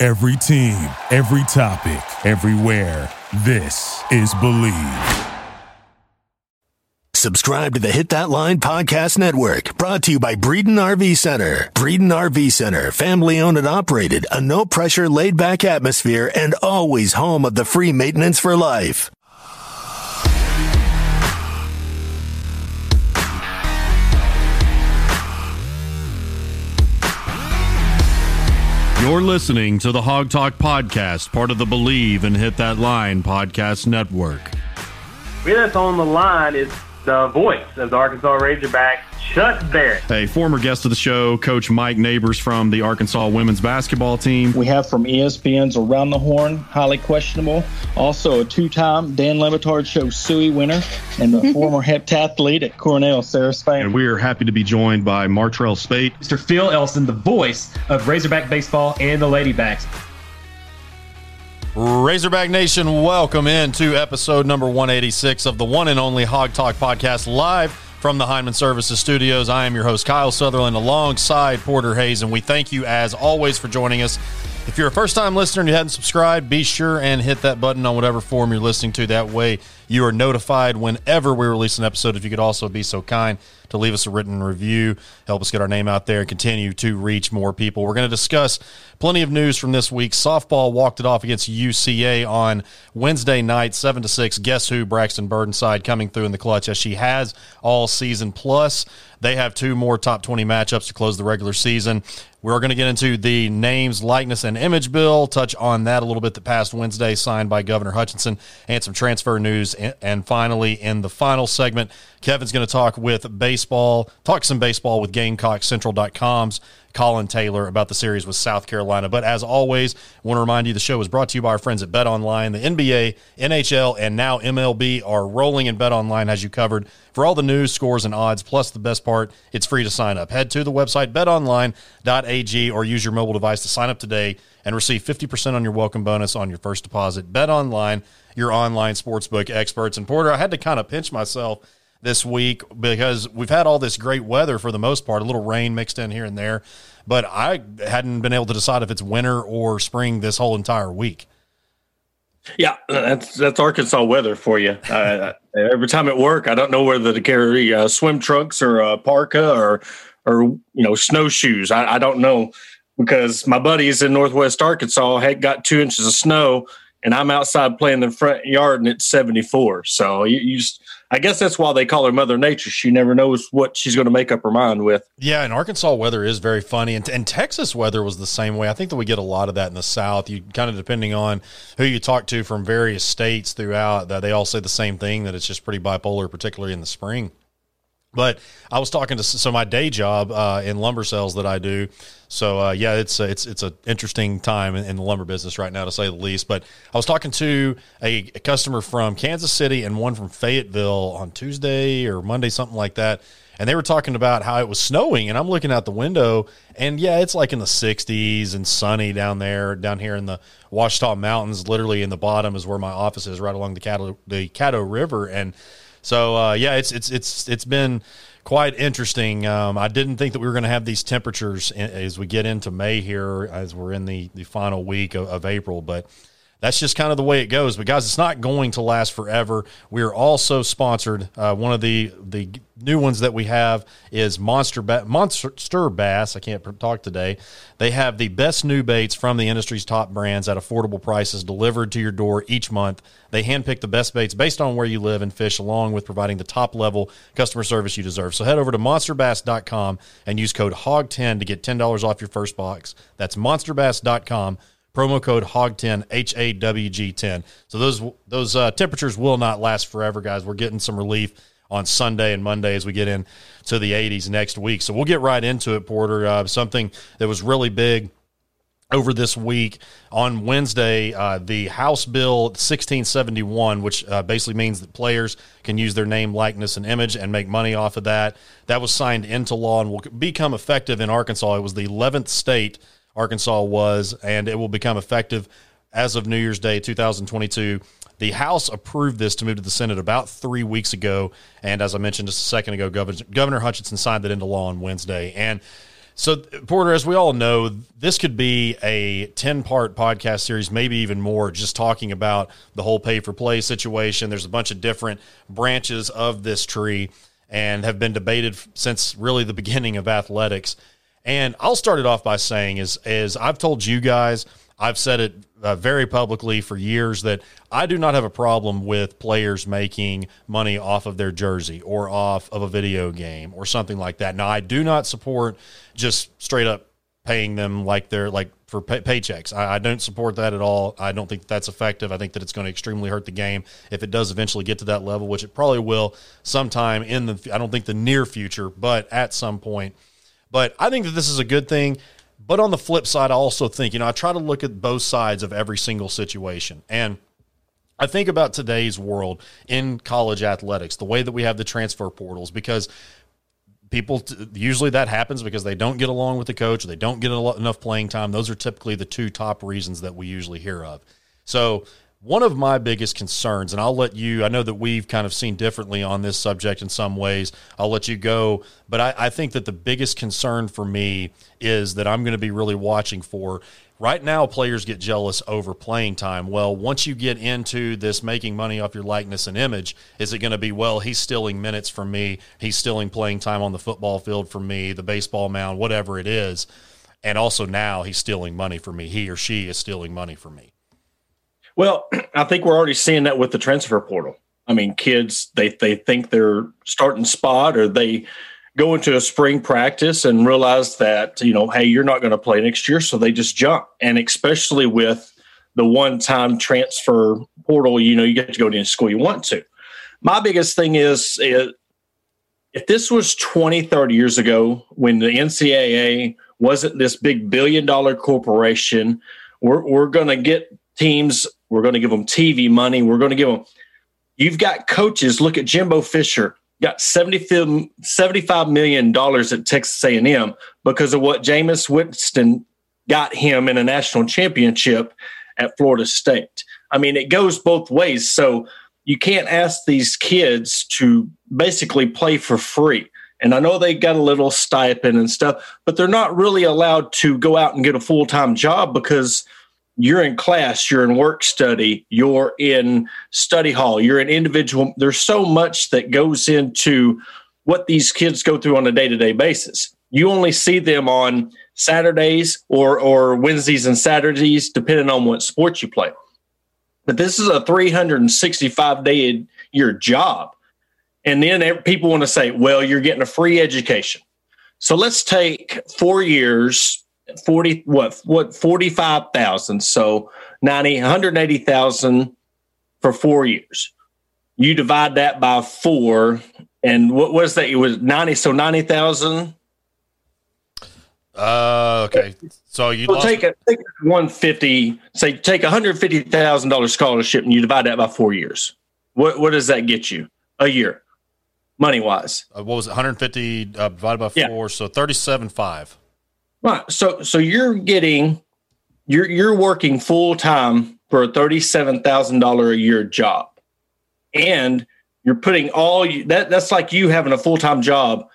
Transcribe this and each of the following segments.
Every team, every topic, everywhere. This is Bleav. Subscribe to the Hit That Line Podcast Network, brought to you by Breeden RV Center. Breeden RV Center, family owned and operated, a no pressure, laid back atmosphere, and always home of the free maintenance for life. You're listening to the Hawg Talk Podcast, part of the Bleav and Hit That Line Podcast Network. With us on the line is the voice of the Arkansas Razorback, Chuck Barrett. A former guest of the show, Coach Mike Neighbors from the Arkansas women's basketball team. We have from ESPN's Around the Horn, highly questionable. Also a two-time Dan Le Batard Show Suey winner and the former heptathlete at Cornell, Sarah Spain. And we are happy to be joined by Martrell Spaight. Mr. Phil Elson, the voice of Razorback Baseball and the Ladybacks. Razorback Nation, welcome into episode number 186 of the one and only Hawg Talk podcast live from the Heineman Services Studios. I am your host, Kyle Sutherland, alongside Porter Hayes, and we thank you as always for joining us. If you're a first time listener and you hadn't subscribed, be sure and hit that button on whatever form you're listening to. That way you are notified whenever we release an episode. If you could also be so kind to leave us a written review, help us get our name out there and continue to reach more people. We're going to discuss plenty of news from this week. Softball walked it off against UCA on Wednesday night, 7 to 6. Guess who? Braxton Burnside coming through in the clutch as she has all season. Plus, they have two more top 20 matchups to close the regular season. We're going to get into the names, likeness, and image bill, touch on that a little bit the past Wednesday, signed by Governor Hutchinson, and some transfer news. And finally, in the final segment, Kevin's going to talk with baseball, talk some baseball with GamecockCentral.com's Collyn Taylor about the series with South Carolina. But as always, I want to remind you the show is brought to you by our friends at Bet Online. The NBA, NHL, and now MLB are rolling, and Bet Online has you covered for all the news, scores, and odds. Plus, the best part, it's free to sign up. Head to the website betonline.ag or use your mobile device to sign up today and receive 50% on your welcome bonus on your first deposit. Bet Online, your online sportsbook experts. And Porter, I had to kind of pinch myself this week because we've had all this great weather for the most part, a little rain mixed in here and there, but I hadn't been able to decide if it's winter or spring this whole entire week. Yeah, that's that's Arkansas weather for you. Uh, every time at work, I don't know whether to carry uh, swim trunks or a parka or or you know snowshoes. I, I don't know because my buddies in Northwest Arkansas had got two inches of snow, and I'm outside playing in the front yard, and it's 74. So you, you just I guess that's why they call her Mother Nature. She never knows what she's going to make up her mind with. Yeah, and Arkansas weather is very funny, and, and Texas weather was the same way. I think that we get a lot of that in the South. You kind of depending on who you talk to from various states throughout, that they all say the same thing that it's just pretty bipolar, particularly in the spring. But I was talking to so my day job uh, in lumber sales that I do. So uh, yeah, it's a, it's it's an interesting time in, in, the lumber business right now to say the least. But I was talking to a, a, customer from Kansas City and one from Fayetteville on Tuesday or Monday, something like that. And they were talking about how it was snowing, and I'm looking out the window, and yeah, it's like in the 60s and sunny down there, down here in the Ouachita Mountains. Literally in the bottom is where my office is, right along the Caddo, the Caddo River, and so uh, yeah, it's it's it's it's been quite interesting. Um, I didn't think that we were going to have these temperatures as we get into May here, as we're in the the final week of, of April, but that's just kind of the way it goes. But guys, it's not going to last forever. We are also sponsored. Uh, one of the the new ones that we have is Monster ba- Monster Bass. I can't talk today. They have the best new baits from the industry's top brands at affordable prices delivered to your door each month. They handpick the best baits based on where you live and fish, along with providing the top level customer service you deserve. So head over to monsterbass.com and use code HAWG10 to get $10 off your first box. That's monsterbass.com promo code HAWG10 H A W G 10. So those those uh, temperatures will not last forever, guys. We're getting some relief on Sunday and Monday as we get in to the 80s next week. So we'll get right into it, Porter. Uh, something that was really big over this week on Wednesday, uh, the House Bill 1671, which uh, basically means that players can use their name, likeness, and image and make money off of that. That was signed into law and will become effective in Arkansas. It was the 11th state Arkansas was, and it will become effective as of New Year's Day 2022. The House approved this to move to the Senate about three weeks ago. And as I mentioned just a second ago, Governor, Governor Hutchinson signed that into law on Wednesday. And so, Porter, as we all know, this could be a 10 part podcast series, maybe even more, just talking about the whole pay for play situation. There's a bunch of different branches of this tree and have been debated since really the beginning of athletics. And I'll start it off by saying, is, is I've told you guys, I've said it uh, very publicly for years that I do not have a problem with players making money off of their jersey or off of a video game or something like that. Now, I do not support just straight up paying them like they're like for pay- paychecks. I, I, don't support that at all. I don't think that's effective. I think that it's going to extremely hurt the game if it does eventually get to that level, which it probably will sometime in the. I don't think the near future, but at some point. But I think that this is a good thing. But on the flip side, I also think, you know, I try to look at both sides of every single situation. And I think about today's world in college athletics, the way that we have the transfer portals, because people usually that happens because they don't get along with the coach, or they don't get enough playing time. Those are typically the two top reasons that we usually hear of. So one of my biggest concerns, and I'll let you, I know that we've kind of seen differently on this subject in some ways. I'll let you go. But I, I think that the biggest concern for me is that I'm going to be really watching for. Right now, players get jealous over playing time. Well, once you get into this making money off your likeness and image, is it going to be, well, he's stealing minutes from me, he's stealing playing time on the football field from me, the baseball mound, whatever it is. And also now he's stealing money from me. He or she is stealing money from me. Well, I think we're already seeing that with the transfer portal. I mean, kids they they think they're starting spot or they go into a spring practice and realize that you know, hey, you're not going to play next year, so they just jump. And especially with the one-time transfer portal, you know, you get to go to any school you want to. My biggest thing is, is if this was 20, 30 years ago when the NCAA wasn't this big billion dollar corporation, we're, we're going to get teams we're going to give them TV money. We're going to give them. You've got coaches. Look at Jimbo Fisher. Got 75 million dollars at Texas A&M because of what Jameis Winston got him in a national championship at Florida State. I mean, it goes both ways. So you can't ask these kids to basically play for free. And I know they got a little stipend and stuff, but they're not really allowed to go out and get a full time job because – you're in class, you're in work study, you're in study hall, you're an individual. There's so much that goes into what these kids go through on a day to day basis. You only see them on Saturdays or, or Wednesdays and Saturdays, depending on what sports you play. But this is a 365 day year job. And then people want to say, well, you're getting a free education. So let's take four years 40 what what 45,000 so 90 180,000 for 4 years. You divide that by 4 and what was that it was 90 so 90,000 uh okay so you so take a take 150 say take a $150,000 scholarship and you divide that by 4 years. What what does that get you a year money wise uh, what was it 150 uh, divided by 4 yeah. so 37.5 Right. So so you're getting you're you're working full time for a thirty seven thousand dollar a year job, and you're putting all you that that's like you having a full time job,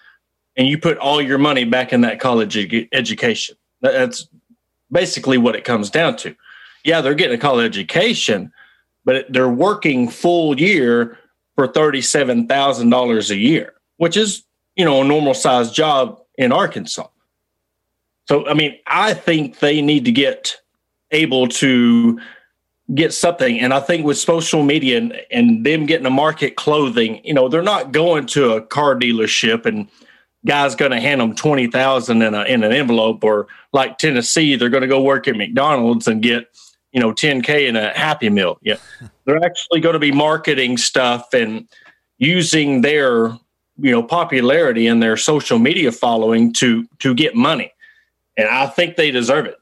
and you put all your money back in that college education. That's basically what it comes down to. Yeah, they're getting a college education, but they're working full year for thirty seven thousand dollars a year, which is you know a normal size job in Arkansas. So, I mean, I think they need to get able to get something. And I think with social media and, and them getting a market clothing, you know, they're not going to a car dealership and guy's going to hand them 20,000 in a, in an envelope or like Tennessee, they're going to go work at McDonald's and get, you know, 10K in a happy meal. Yeah. they're actually going to be marketing stuff and using their, you know, popularity and their social media following to, to get money and I think they deserve it.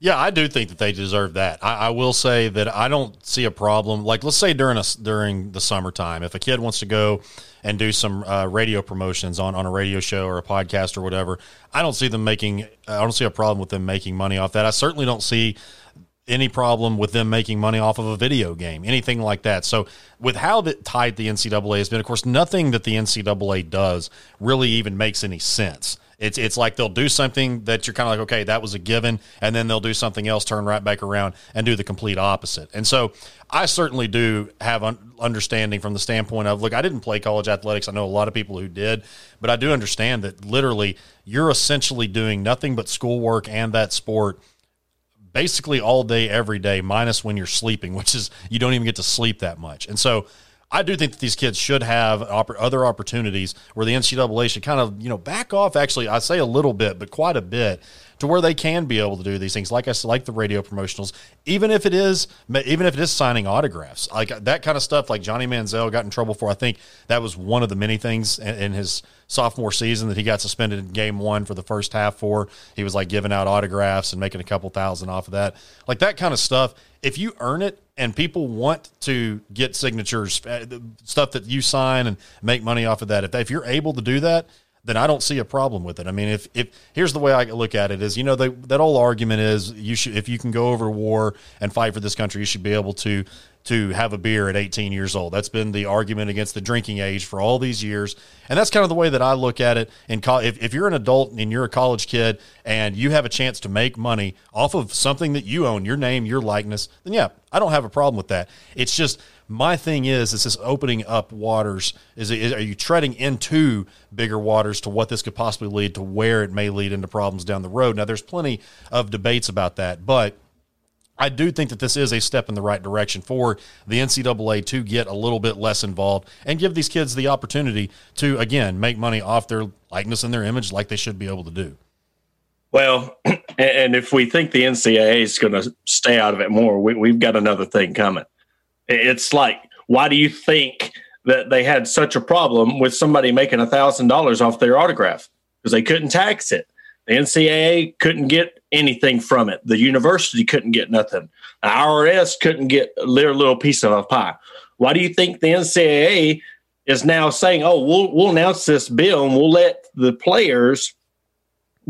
Yeah, I do think that they deserve that. I, I, will say that I don't see a problem. Like, let's say during a, during the summertime, if a kid wants to go and do some uh, radio promotions on, on a radio show or a podcast or whatever, I don't see them making. I don't see a problem with them making money off that. I certainly don't see any problem with them making money off of a video game, anything like that. So, with how that tight the NCAA has been, of course, nothing that the NCAA does really even makes any sense. It's it's like they'll do something that you're kind of like, okay, that was a given, and then they'll do something else, turn right back around, and do the complete opposite. And so, I certainly do have un- understanding from the standpoint of, look, I didn't play college athletics. I know a lot of people who did, but I do understand that literally you're essentially doing nothing but schoolwork and that sport basically all day, every day, minus when you're sleeping, which is you don't even get to sleep that much. And so I do think that these kids should have other opportunities where the NCAA should kind of, you know, back off. Actually, I say a little bit, but quite a bit to where they can be able to do these things. Like I like the radio promotionals, even if it is, even if it is signing autographs, like uh, that kind of stuff. Like Johnny Manziel got in trouble for. I think that was one of the many things in, in his sophomore season that he got suspended in game one for the first half for. He was like giving out autographs and making a couple thousand off of that. Like that kind of stuff. If you earn it and people want to get signatures, uh, stuff that you sign and make money off of that, if, if you're able to do that, then I don't see a problem with it. I mean, if if here's the way I look at it is, you know, that old argument is you should if you can go over war and fight for this country, you should be able to to have a beer at 18 years old. That's been the argument against the drinking age for all these years. And that's kind of the way that I look at it. In co- if, if you're an adult and you're a college kid and you have a chance to make money off of something that you own, your name, your likeness, then yeah, I don't have a problem with that. It's just my thing is, is this opening up waters? Is, it, is are you treading into bigger waters to what this could possibly lead to where it may lead into problems down the road? Now, there's plenty of debates about that, but I do think that this is a step in the right direction for the NCAA to get a little bit less involved and give these kids the opportunity to, again, make money off their likeness and their image like they should be able to do. Well, and if we think the NCAA is going to stay out of it more, we, have got another thing coming. It's like, why do you think that they had such a problem with somebody making a thousand dollars off their autograph? Because they couldn't tax it. The NCAA couldn't get anything from it. The university couldn't get nothing. The IRS couldn't get their little piece of a pie. Why do you think the NCAA is now saying, "Oh, we'll we'll announce this bill and we'll let the players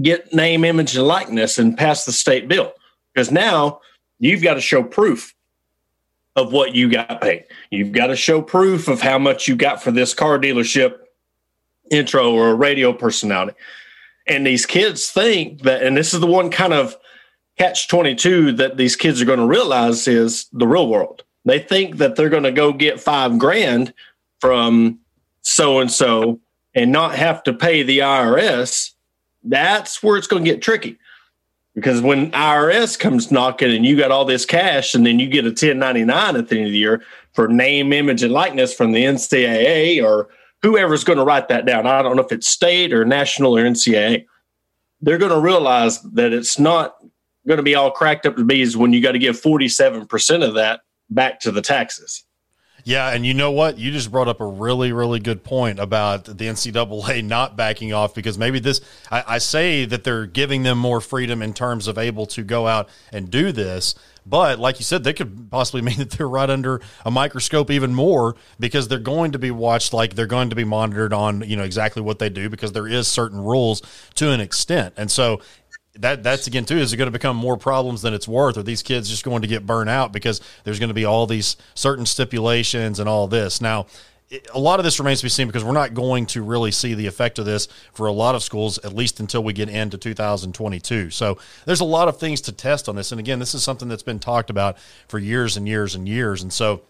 get name, image, and likeness and pass the state bill"? Because now you've got to show proof of what you got paid. You've got to show proof of how much you got for this car dealership intro or a radio personality. And these kids think that, and this is the one kind of catch 22 that these kids are going to realize is the real world. They think that they're going to go get five grand from so and so and not have to pay the IRS. That's where it's going to get tricky. Because when IRS comes knocking and you got all this cash and then you get a 1099 at the end of the year for name, image, and likeness from the NCAA or whoever's going to write that down, I don't know if it's state or national or NCAA, they're going to realize that it's not going to be all cracked up to bees when you got to give 47% of that back to the taxes. Yeah, and you know what? You just brought up a really, really good point about the NCAA not backing off because maybe this, I, I, say that they're giving them more freedom in terms of able to go out and do this. But like you said, they could possibly mean that they're right under a microscope even more because they're going to be watched like they're going to be monitored on, you know, exactly what they do because there is certain rules to an extent. And so that that's again too is it going to become more problems than it's worth are these kids just going to get burned out because there's going to be all these certain stipulations and all this now a lot of this remains to be seen because we're not going to really see the effect of this for a lot of schools, at least until we get into 2022. So there's a lot of things to test on this. And again, this is something that's been talked about for years and years and years. And so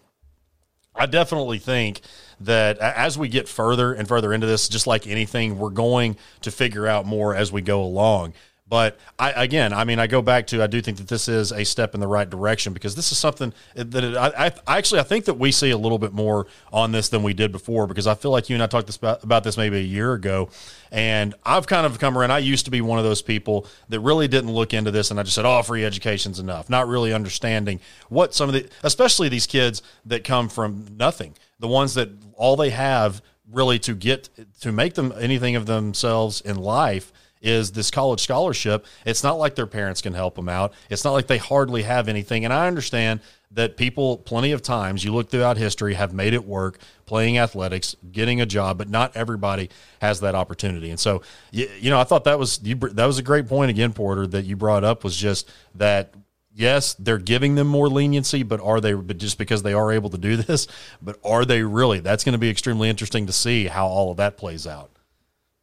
I definitely think that as we get further and further into this, just like anything, we're going to figure out more as we go along. But I, again, I mean, I go back to I do think that this is a step in the right direction because this is something that it, I, I, actually I think that we see a little bit more on this than we did before because I feel like you and I talked this about, about this maybe a year ago, and I've kind of come around. I used to be one of those people that really didn't look into this, and I just said, "Oh, free education's enough," not really understanding what some of the, especially these kids that come from nothing, the ones that all they have really to get to make them anything of themselves in life is this college scholarship. It's not like their parents can help them out. It's not like they hardly have anything. And I understand that people, plenty of times, you look throughout history, have made it work playing athletics, getting a job, but not everybody has that opportunity. And so, you, you know, I thought that was you, that was a great point again, Porter, that you brought up was just that yes, they're giving them more leniency, but are they, but just because they are able to do this, but are they really? That's going to be extremely interesting to see how all of that plays out.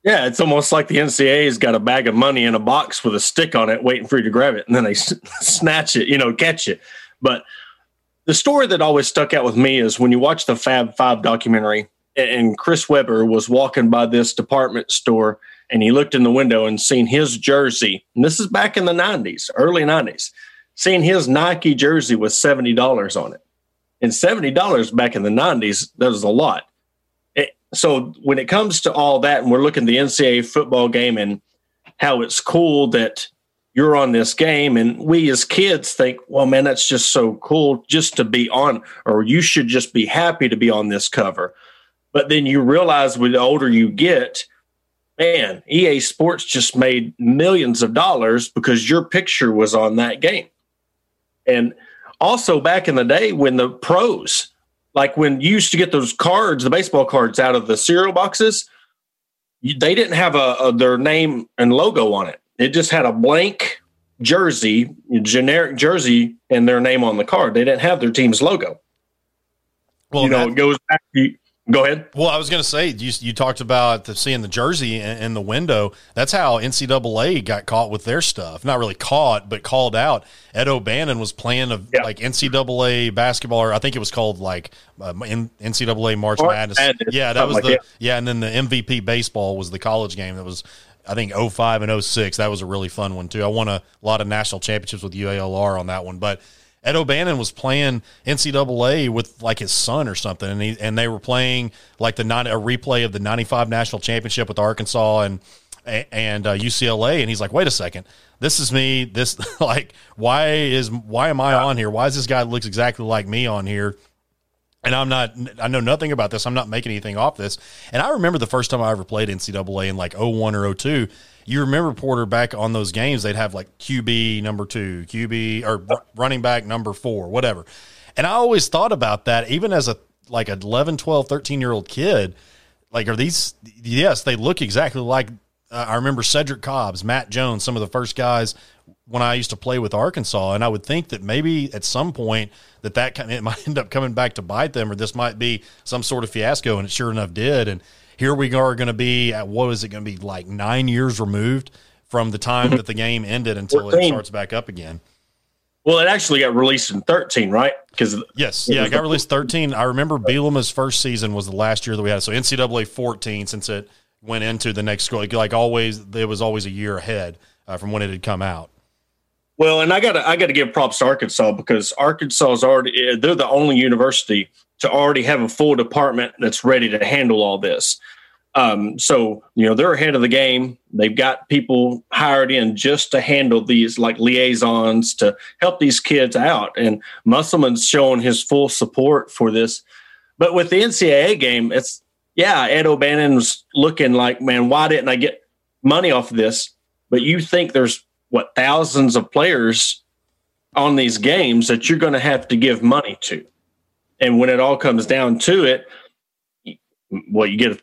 Yeah, it's almost like the NCAA's got a bag of money in a box with a stick on it, waiting for you to grab it, and then they snatch it, you know, catch it. But the story that always stuck out with me is when you watch the Fab Five documentary, and Chris Webber was walking by this department store, and he looked in the window and seen his jersey. And this is back in the '90s, early '90s seeing his Nike jersey with $70 on it. And $70 back in the 90s, that was a lot. So when it comes to all that, and we're looking at the NCAA football game and how it's cool that you're on this game, and we as kids think, well, man, that's just so cool just to be on, or you should just be happy to be on this cover. But then you realize with the older you get, man, EA Sports just made millions of dollars because your picture was on that game. And also back in the day when the pros, like when you used to get those cards, the baseball cards out of the cereal boxes, they didn't have a, a their name and logo on it. It just had a blank jersey, generic jersey, and their name on the card. They didn't have their team's logo. Well, you know, it goes back. To, Go ahead. Well, I was going to say you, you talked about the, seeing the jersey in, in, the window. That's how NCAA got caught with their stuff. Not really caught, but called out. Ed O'Bannon was playing a, yeah. like NCAA basketball, or I think it was called like uh, NCAA March, March Madness. Madness. Yeah, that was like the that. yeah, and then the MVP baseball was the college game that was I think 05 and 06. That was a really fun one too. I won a lot of national championships with UALR on that one, but Ed O'Bannon was playing NCAA with like his son or something, and he and they were playing like the a replay of the '95 national championship with Arkansas and and uh, UCLA, and he's like, "Wait a second, this is me. This like why is why am I on here? Why is this guy looks exactly like me on here?" And I'm not, I know nothing about this. I'm not making anything off this. And I remember the first time I ever played NCAA in like 01 or 02 you remember Porter back on those games, they'd have like QB number two, QB or running back number four, whatever. And I always thought about that, even as a like a 11, 12, 13 year old kid. Like, are these, yes, they look exactly like, uh, I remember Cedric Cobbs, Matt Jones, some of the first guys when I used to play with Arkansas. And I would think that maybe at some point that that kind of, it might end up coming back to bite them or this might be some sort of fiasco. And it sure enough did. And, here we are going to be at what is it going to be like nine years removed from the time that the game ended until 14. it starts back up again. Well, it actually got released in 13, right? Because yes, yeah, it got released 13. I remember Bielema's first season was the last year that we had. So NCAA 14, since it went into the next school, like always, it was always a year ahead uh, from when it had come out. Well, and I got to I got to give props to Arkansas because Arkansas is already they're the only university to already have a full department that's ready to handle all this. Um, so you know they're ahead of the game. They've got people hired in just to handle these like liaisons to help these kids out. And Musselman's showing his full support for this. But with the NCAA game, it's yeah, Ed O'Bannon's looking like, man, why didn't I get money off of this? But you think there's what thousands of players on these games that you're going to have to give money to. And when it all comes down to it, well, you get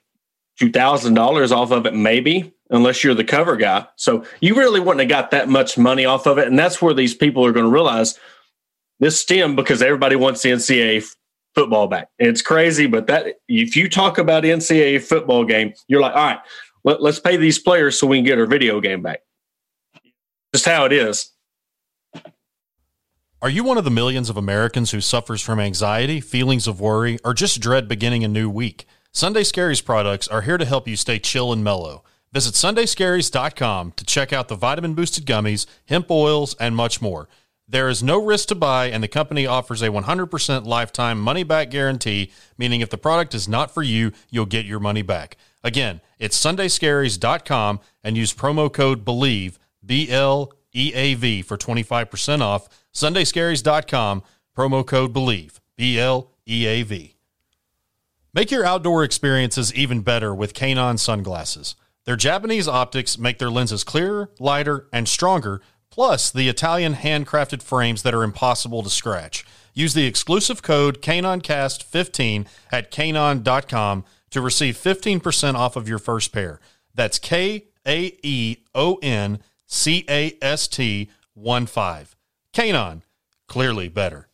two thousand dollars off of it, maybe, unless you're the cover guy. So you really wouldn't have got that much money off of it, and that's where these people are going to realize this stem because everybody wants the NCAA football back. It's crazy, but that if you talk about NCAA football game, you're like, all right, let, let's pay these players so we can get our video game back. Just how it is. Are you one of the millions of Americans who suffers from anxiety, feelings of worry, or just dread beginning a new week? Sunday Scaries products are here to help you stay chill and mellow. Visit sundayscaries.com to check out the vitamin boosted gummies, hemp oils, and much more. There is no risk to buy, and the company offers a 100% lifetime money back guarantee, meaning if the product is not for you, you'll get your money back. Again, it's sundayscaries.com and use promo code BLEAV, B L E A V, for 25% off SundayScaries.com, promo code BLEAV, B L E A V. Make your outdoor experiences even better with Kaenon sunglasses. Their Japanese optics make their lenses clearer, lighter, and stronger, plus the Italian handcrafted frames that are impossible to scratch. Use the exclusive code KaenonCast15 at Kaenon.com to receive 15% off of your first pair. That's K A E O N C A S T 1 5. Kaenon, clearly better.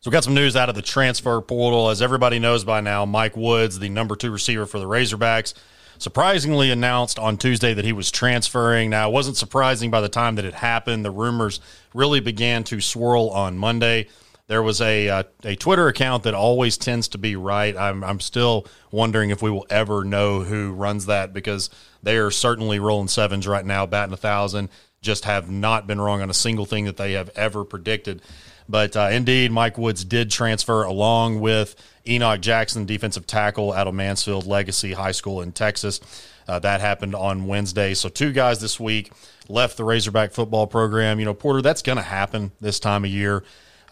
So we got some news out of the transfer portal. As everybody knows by now, Mike Woods, the number two receiver for the Razorbacks, surprisingly announced on Tuesday that he was transferring. Now, it wasn't surprising by the time that it happened. The rumors really began to swirl on Monday. There was a uh, a Twitter account that always tends to be right. I'm I'm still wondering if we will ever know who runs that because they are certainly rolling sevens right now, batting a thousand. Just have not been wrong on a single thing that they have ever predicted. But uh, indeed, Mike Woods did transfer along with Enoch Jackson, defensive tackle out of Mansfield Legacy High School in Texas. Uh, that happened on Wednesday. So two guys this week left the Razorback football program. You know, Porter, that's going to happen this time of year.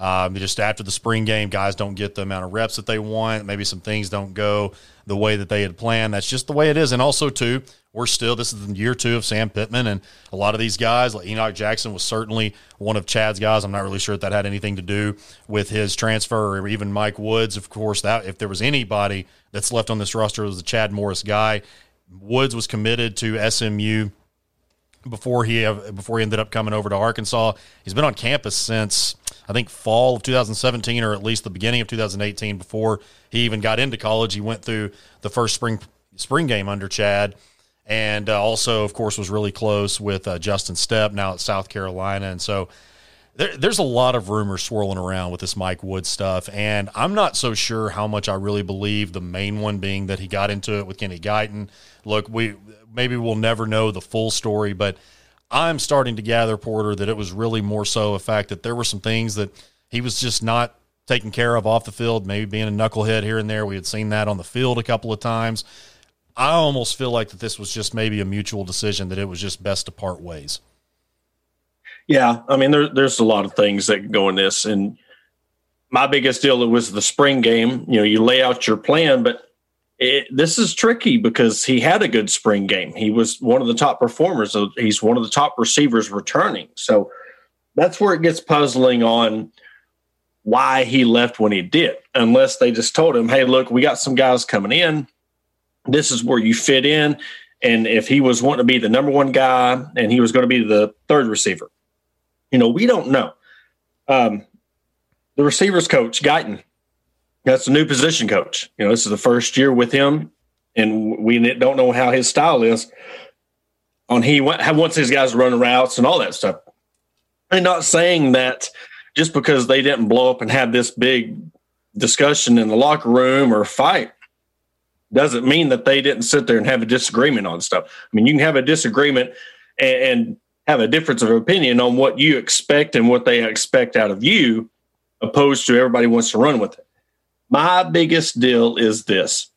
Um, just after the spring game, guys don't get the amount of reps that they want. Maybe some things don't go the way that they had planned. That's just the way it is. And also, too, we're still this is year two of Sam Pittman, and a lot of these guys, like Enoch Jackson, was certainly one of Chad's guys. I'm not really sure if that had anything to do with his transfer, or even Mike Woods. Of course, that if there was anybody that's left on this roster, was the Chad Morris guy. Woods was committed to SMU before he before he ended up coming over to Arkansas. He's been on campus since I think fall of 2017 or at least the beginning of 2018 before he even got into college. He went through the first spring spring game under Chad and uh, also of course was really close with uh, Justin Stepp now at South Carolina and so there, there's a lot of rumors swirling around with this Mike Wood stuff, and I'm not so sure how much I really believe. The main one being that he got into it with Kenny Guiton. Look, we maybe we'll never know the full story, but I'm starting to gather, Porter, that it was really more so a fact that there were some things that he was just not taken care of off the field, maybe being a knucklehead here and there. We had seen that on the field a couple of times. I almost feel like that this was just maybe a mutual decision that it was just best to part ways. Yeah, I mean, there, there's a lot of things that go in this, and my biggest deal was the spring game. You know, you lay out your plan, but it, this is tricky because he had a good spring game. He was one of the top performers. He's one of the top receivers returning. So that's where it gets puzzling on why he left when he did, unless they just told him, hey, look, we got some guys coming in. This is where you fit in. And if he was wanting to be the number one guy and he was going to be the third receiver, you know, we don't know. Um, the receivers coach, Guiton, that's a new position coach. You know, this is the first year with him, and we don't know how his style is. On he wants his guys running routes and all that stuff. I'm not saying that just because they didn't blow up and have this big discussion in the locker room or fight doesn't mean that they didn't sit there and have a disagreement on stuff. I mean, you can have a disagreement and, and have a difference of opinion on what you expect and what they expect out of you, opposed to everybody wants to run with it. My biggest deal is this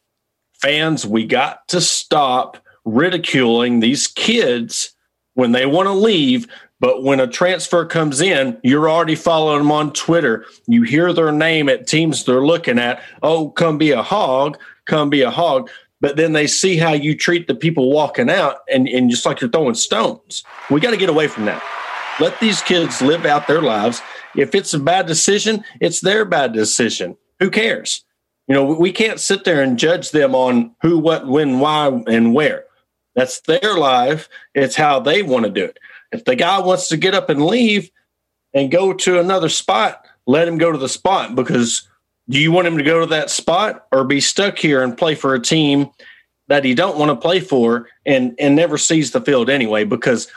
fans, we got to stop ridiculing these kids when they want to leave. But when a transfer comes in, you're already following them on Twitter. You hear their name at teams they're looking at. Oh, come be a hog, come be a hog. But then they see how you treat the people walking out, and, and just like you're throwing stones. We got to get away from that. Let these kids live out their lives. If it's a bad decision, it's their bad decision who cares? You know, we can't sit there and judge them on who, what, when, why, and where. That's their life. It's how they want to do it. If the guy wants to get up and leave and go to another spot, let him go to the spot because do you want him to go to that spot or be stuck here and play for a team that he don't want to play for and and never sees the field anyway because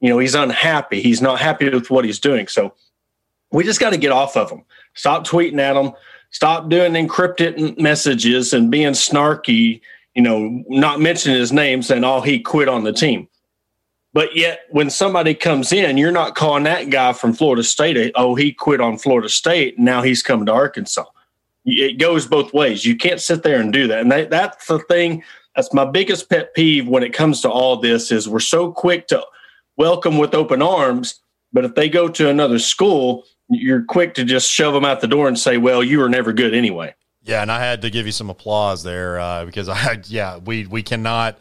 you know he's unhappy he's not happy with what he's doing so we just got to get off of him stop tweeting at him Stop doing encrypted messages and being snarky, you know, not mentioning his name, saying, oh, he quit on the team. But yet, when somebody comes in, you're not calling that guy from Florida State, oh, he quit on Florida State. Now he's coming to Arkansas. It goes both ways. You can't sit there and do that. And that, that's the thing. That's my biggest pet peeve when it comes to all this is we're so quick to welcome with open arms. But if they go to another school, you're quick to just shove them out the door and say, "Well, you were never good anyway." Yeah, and I had to give you some applause there uh, because I, yeah, we we cannot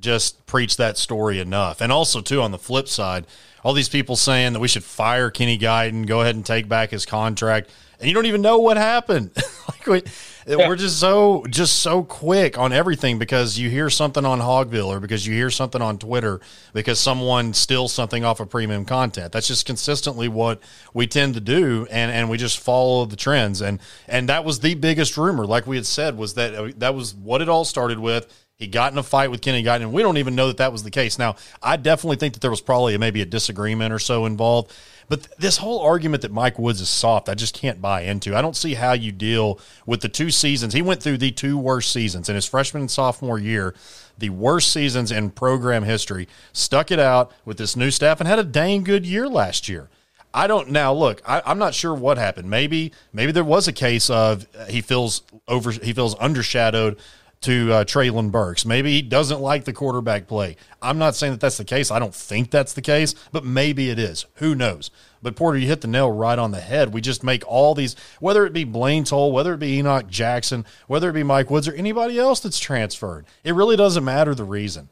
just preach that story enough. And also, too, on the flip side, all these people saying that we should fire Kenny Guiton, go ahead and take back his contract, and you don't even know what happened. like yeah. we're just so just so quick on everything because you hear something on Hogville or because you hear something on Twitter because someone steals something off of premium content. That's just consistently what we tend to do, and and we just follow the trends. And and that was the biggest rumor, like we had said, was that uh, that was what it all started with he got in a fight with Kenny Guiton, and we don't even know that that was the case. Now, I definitely think that there was probably maybe a disagreement or so involved. But this whole argument that Mike Woods is soft, I just can't buy into. I don't see how you deal with the two seasons. He went through the two worst seasons in his freshman and sophomore year, the worst seasons in program history, stuck it out with this new staff, and had a dang good year last year. I don't now look. I, am not sure what happened. Maybe maybe there was a case of uh, he feels over he feels undershadowed to uh, Treylon Burks. Maybe he doesn't like the quarterback play. I'm not saying that that's the case. I don't think that's the case, but maybe it is. Who knows? But Porter, you hit the nail right on the head. We just make all these, whether it be Blaine Toll, whether it be Enoch Jackson, whether it be Mike Woods or anybody else that's transferred. It really doesn't matter the reason.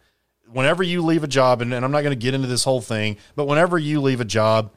Whenever you leave a job, and, and I'm not going to get into this whole thing, but whenever you leave a job,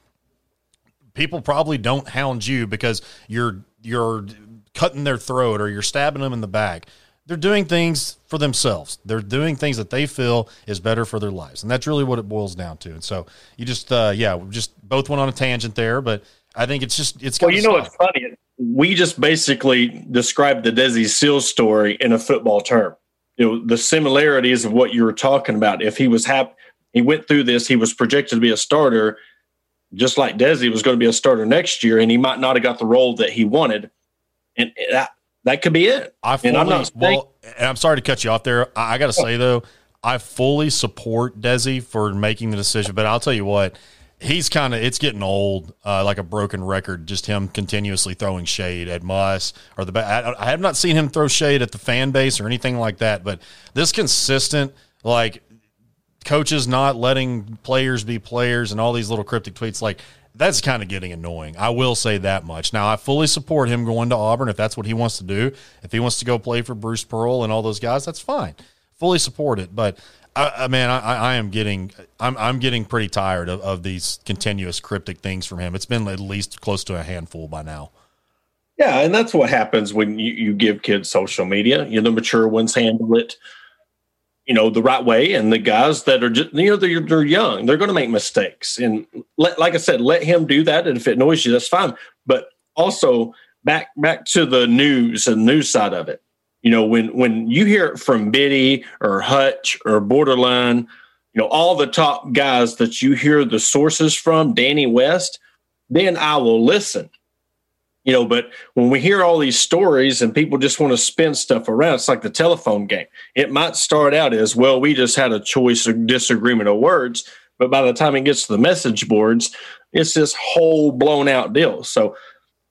people probably don't hound you because you're you're cutting their throat or you're stabbing them in the back they're doing things for themselves. They're doing things that they feel is better for their lives, and that's really what it boils down to. And so you just, uh, yeah, we just both went on a tangent there, but I think it's just it's. Well, you know what's funny? We just basically described the Desi Sills story in a football term. You know the similarities of what you were talking about. If he was happy, he went through this. He was projected to be a starter, just like Desi was going to be a starter next year, and he might not have got the role that he wanted. And that, that could be it. I fully, and I'm not well, and I'm sorry to cut you off there. I, I got to say though, I fully support Desi for making the decision, but I'll tell you what, he's kind of it's getting old, uh, like a broken record. Just him continuously throwing shade at Muss or the. I, I have not seen him throw shade at the fan base or anything like that, but this consistent like coaches not letting players be players and all these little cryptic tweets like that's kind of getting annoying. I will say that much. Now, I fully support him going to Auburn if that's what he wants to do. If he wants to go play for Bruce Pearl and all those guys, that's fine. Fully support it. But I, I man, I, I, am getting, I'm, I'm getting pretty tired of, of these continuous cryptic things from him. It's been at least close to a handful by now. Yeah, and that's what happens when you, you give kids social media. You know, the mature ones handle it you know the right way and the guys that are just you know they're, they're young. They're going to make mistakes. And let, like i said let him do that. And if it annoys you that's fine. But also back back to the news and news side of it. You know when when you hear it from biddy or hutch or borderline you know all the top guys that you hear the sources from danny west then i will listen you know but when we hear all these stories and people just want to spin stuff around it's like the telephone game. It might start out as well we just had a choice or disagreement of words but by the time it gets to the message boards it's this whole blown out deal. So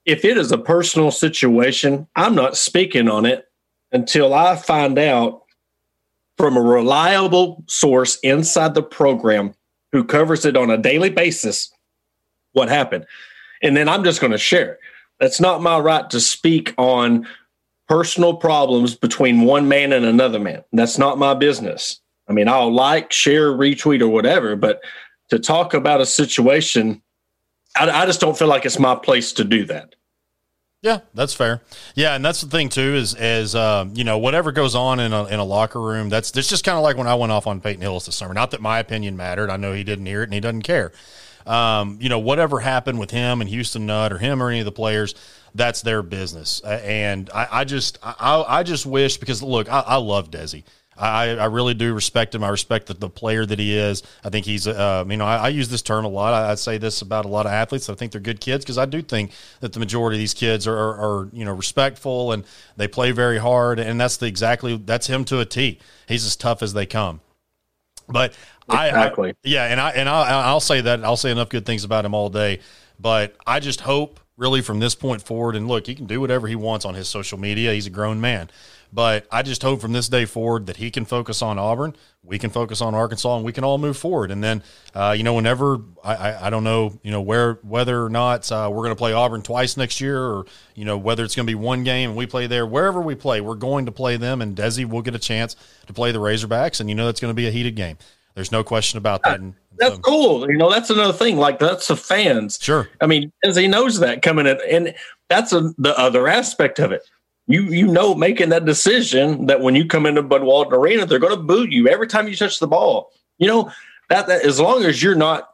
if it is a personal situation i'm not speaking on it until i find out from a reliable source inside the program who covers it on a daily basis what happened. And then i'm just going to share it that's not my right to speak on personal problems between one man and another man. That's not my business. I mean, I'll like, share, retweet, or whatever, but to talk about a situation, I, I just don't feel like it's my place to do that. Yeah, that's fair. Yeah, and that's the thing too is as um, you know whatever goes on in a in a locker room. That's that's just kind of like when I went off on Peyton Hillis this summer. Not that my opinion mattered. I know he didn't hear it and he doesn't care um, you know, whatever happened with him and Houston Nutt or him or any of the players, that's their business. Uh, and I, I just, I, I, just wish because look, I, I love Desi. I, I really do respect him. I respect the, the player that he is. I think he's, uh, you know, I, I, use this term a lot. I, I, say this about a lot of athletes. I think they're good kids because I do think that the majority of these kids are, are, are, you know, respectful and they play very hard. And that's the exactly, that's him to a T. He's as tough as they come. But exactly. I, I, yeah, and I and I, I'll say that I'll say enough good things about him all day. But I just hope really from this point forward. And look, he can do whatever he wants on his social media. He's a grown man. But I just hope from this day forward that he can focus on Auburn, we can focus on Arkansas, and we can all move forward. And then, uh, you know, whenever I, I, I, don't know, you know, where whether or not uh, we're going to play Auburn twice next year, or you know, whether it's going to be one game and we play there, wherever we play, we're going to play them, and Desi will get a chance to play the Razorbacks, and you know that's going to be a heated game. There's no question about that. And, that's so, cool. You know, that's another thing. Like that's the fans. Sure. I mean, as he knows that coming in, and that's a, the other aspect of it you you know making that decision that when you come into Bud Walton Arena, they're going to boo you every time you touch the ball. You know that, that as long as you're not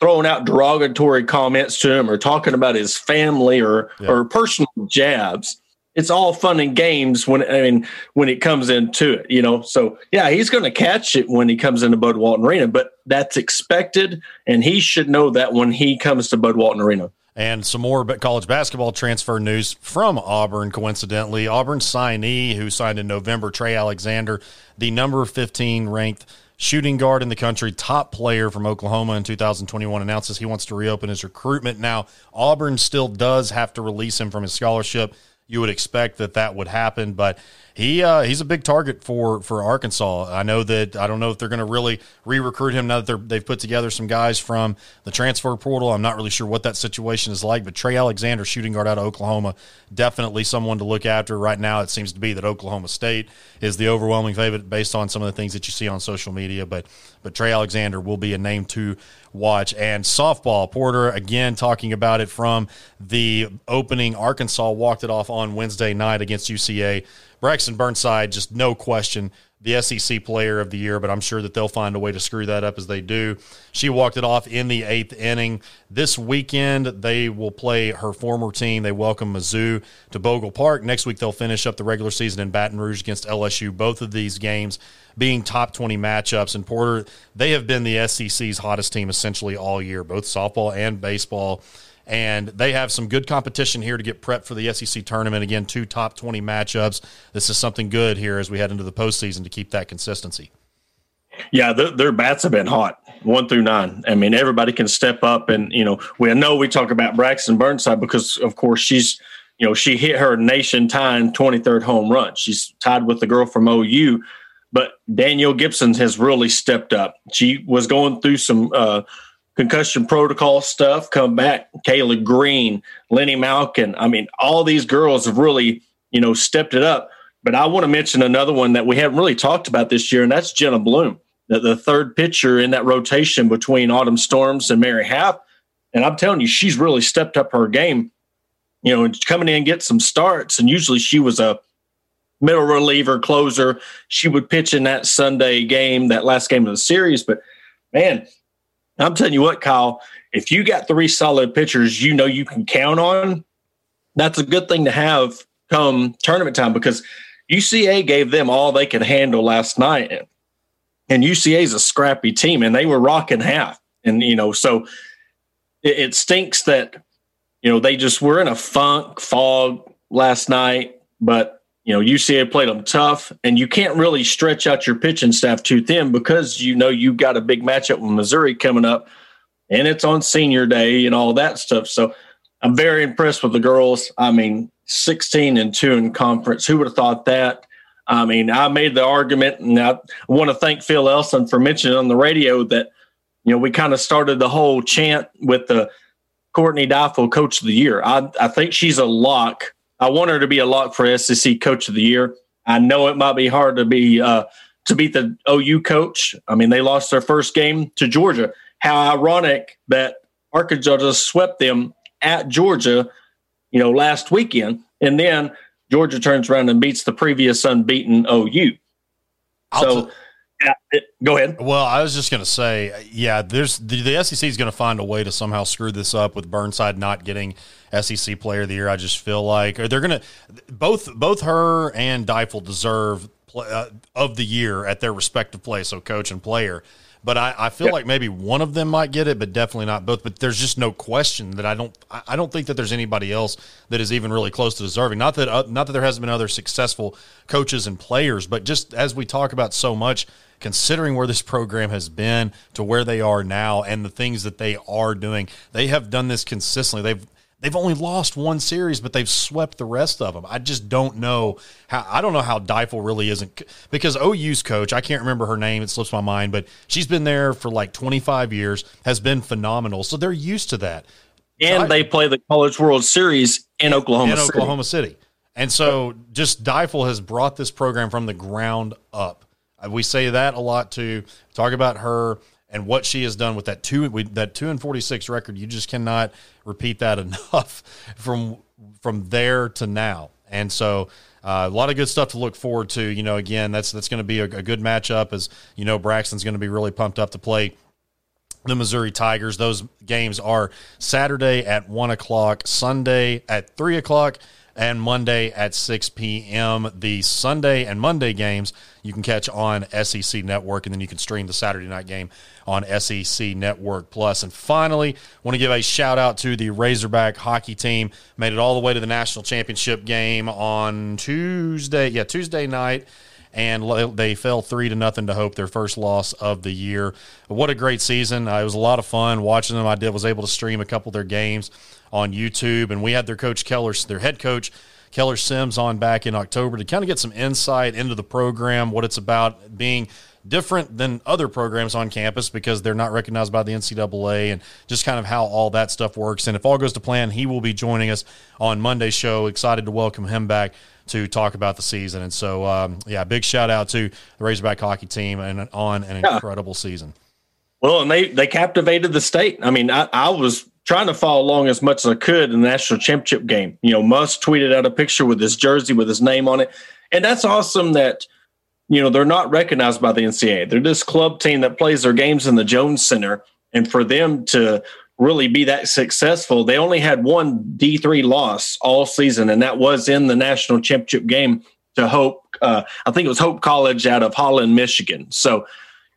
throwing out derogatory comments to him or talking about his family or yeah. or personal jabs. It's all fun and games when I mean when it comes into it, you know. So yeah, he's going to catch it when he comes into Bud Walton Arena, but that's expected, and he should know that when he comes to Bud Walton Arena. And some more college basketball transfer news from Auburn, coincidentally. Auburn signee who signed in November, Trey Alexander, the number 15 ranked shooting guard in the country, top player from Oklahoma in 2021, announces he wants to reopen his recruitment. Now, Auburn still does have to release him from his scholarship. You would expect that that would happen, but he uh, he's a big target for for Arkansas. I know that I don't know if they're going to really re-recruit him now that they've put together some guys from the transfer portal. I'm not really sure what that situation is like, but Trey Alexander, shooting guard out of Oklahoma, definitely someone to look after. Right now, it seems to be that Oklahoma State is the overwhelming favorite based on some of the things that you see on social media, but but Trey Alexander will be a name to watch. And softball, Porter again talking about it from the opening. Arkansas walked it off on Wednesday night against UCA. Braxton Burnside, just no question, the SEC player of the year, but I'm sure that they'll find a way to screw that up as they do. She walked it off in the eighth inning. This weekend, they will play her former team. They welcome Mizzou to Bogle Park. Next week, they'll finish up the regular season in Baton Rouge against LSU. Both of these games being top 20 matchups. And Porter, they have been the SEC's hottest team essentially all year, both softball and baseball and they have some good competition here to get prepped for the SEC tournament. Again, two top 20 matchups. This is something good here as we head into the postseason to keep that consistency. Yeah, the, their bats have been hot, one through nine. I mean, everybody can step up, and you know, we know we talk about Braxton Burnside because, of course, she's you know she hit her nation time 23rd home run. She's tied with the girl from OU, but Danielle Gibson has really stepped up. She was going through some uh, concussion protocol stuff come back. Kayla Green, Linnie Malkin. I mean, all these girls have really, you know, stepped it up. But I want to mention another one that we haven't really talked about this year, and that's Jenna Bloom, the, the third pitcher in that rotation between Autumn Storms and Mary Haff. And I'm telling you, she's really stepped up her game. You know, coming in and get some starts, and usually she was a middle reliever closer. She would pitch in that Sunday game, that last game of the series. But man, I'm telling you what, Kyle, if you got three solid pitchers you know you can count on, that's a good thing to have come tournament time because UCA gave them all they could handle last night. And UCA is a scrappy team and they were rocking Haff. And, you know, so it, it stinks that, you know, they just were in a funk, fog last night. But you know, UCA played them tough, and you can't really stretch out your pitching staff too thin because you know you've got a big matchup with Missouri coming up, and it's on senior day and all that stuff. So I'm very impressed with the girls. I mean, 16 and 2 in conference. Who would have thought that? I mean, I made the argument, and I want to thank Phil Elson for mentioning on the radio that, you know, we kind of started the whole chant with the Courtney Deifel Coach of the Year. I, I think she's a lock I want her to be a lock for SEC Coach of the Year. I know it might be hard to be uh, to beat the OU coach. I mean, they lost their first game to Georgia. How ironic that Arkansas just swept them at Georgia, you know, last weekend, and then Georgia turns around and beats the previous unbeaten OU. so. Yeah, it, go ahead. Well, I was just going to say, yeah, there's the, the SEC is going to find a way to somehow screw this up with Burnside not getting SEC Player of the Year. I just feel like they're going to both both her and Deifel deserve play, uh, of the year at their respective place, so coach and player. But I, I feel like maybe one of them might get it, but definitely not both. But there's just no question that I don't I don't think that there's anybody else that is even really close to deserving. Not that uh, not that there hasn't been other successful coaches and players, but just as we talk about so much considering where this program has been to where they are now and the things that they are doing. They have done this consistently. They've they've only lost one series, but they've swept the rest of them. I just don't know how. I don't know how Deifel really isn't because OU's coach. I can't remember her name; it slips my mind, but she's been there for like 25 years, has been phenomenal. So they're used to that. And so I, they play the College World Series in Oklahoma in City. Oklahoma City. And so just Deifel has brought this program from the ground up. We say that a lot to Talk about her and what she has done with that two that two and forty six record. You just cannot repeat that enough from from there to now. And so uh, a lot of good stuff to look forward to. You know, again, that's that's going to be a, a good matchup. As you know, Braxton's going to be really pumped up to play the Missouri Tigers. Those games are Saturday at one o'clock, Sunday at three o'clock, and Monday at 6 p.m. The Sunday and Monday games you can catch on SEC Network, and then you can stream the Saturday night game on SEC Network Plus. And finally, want to give a shout out to the Razorback hockey team. Made it all the way to the national championship game on Tuesday. Yeah, Tuesday night and they fell three to nothing to hope their first loss of the year. What a great season! Uh, it was a lot of fun watching them. I did was able to stream a couple of their games on YouTube, and we had their coach Keller, their head coach Keller Sims, on back in October to kind of get some insight into the program, what it's about, being different than other programs on campus because they're not recognized by the NCAA and just kind of how all that stuff works. And if all goes to plan, he will be joining us on Monday's show. Excited to welcome him back to talk about the season. And so, um, yeah, big shout out to the Razorback hockey team and on an Yeah. incredible season. Well, and they they captivated the state. I mean, I, I was trying to follow along as much as I could in the national championship game. You know, Musk tweeted out a picture with his jersey with his name on it, and that's awesome. That you know they're not recognized by the NCAA. They're this club team that plays their games in the Jones Center, and for them to really be that successful, they only had one D three loss all season, and that was in the national championship game to Hope. Uh, I think it was Hope College out of Holland, Michigan. So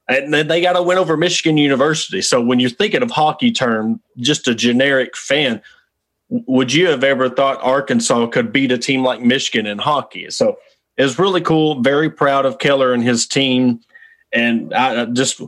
and then they got to win over Michigan University. So when you're thinking of hockey term, just a generic fan, would you have ever thought Arkansas could beat a team like Michigan in hockey? So it was really cool. Very proud of Keller and his team, and I just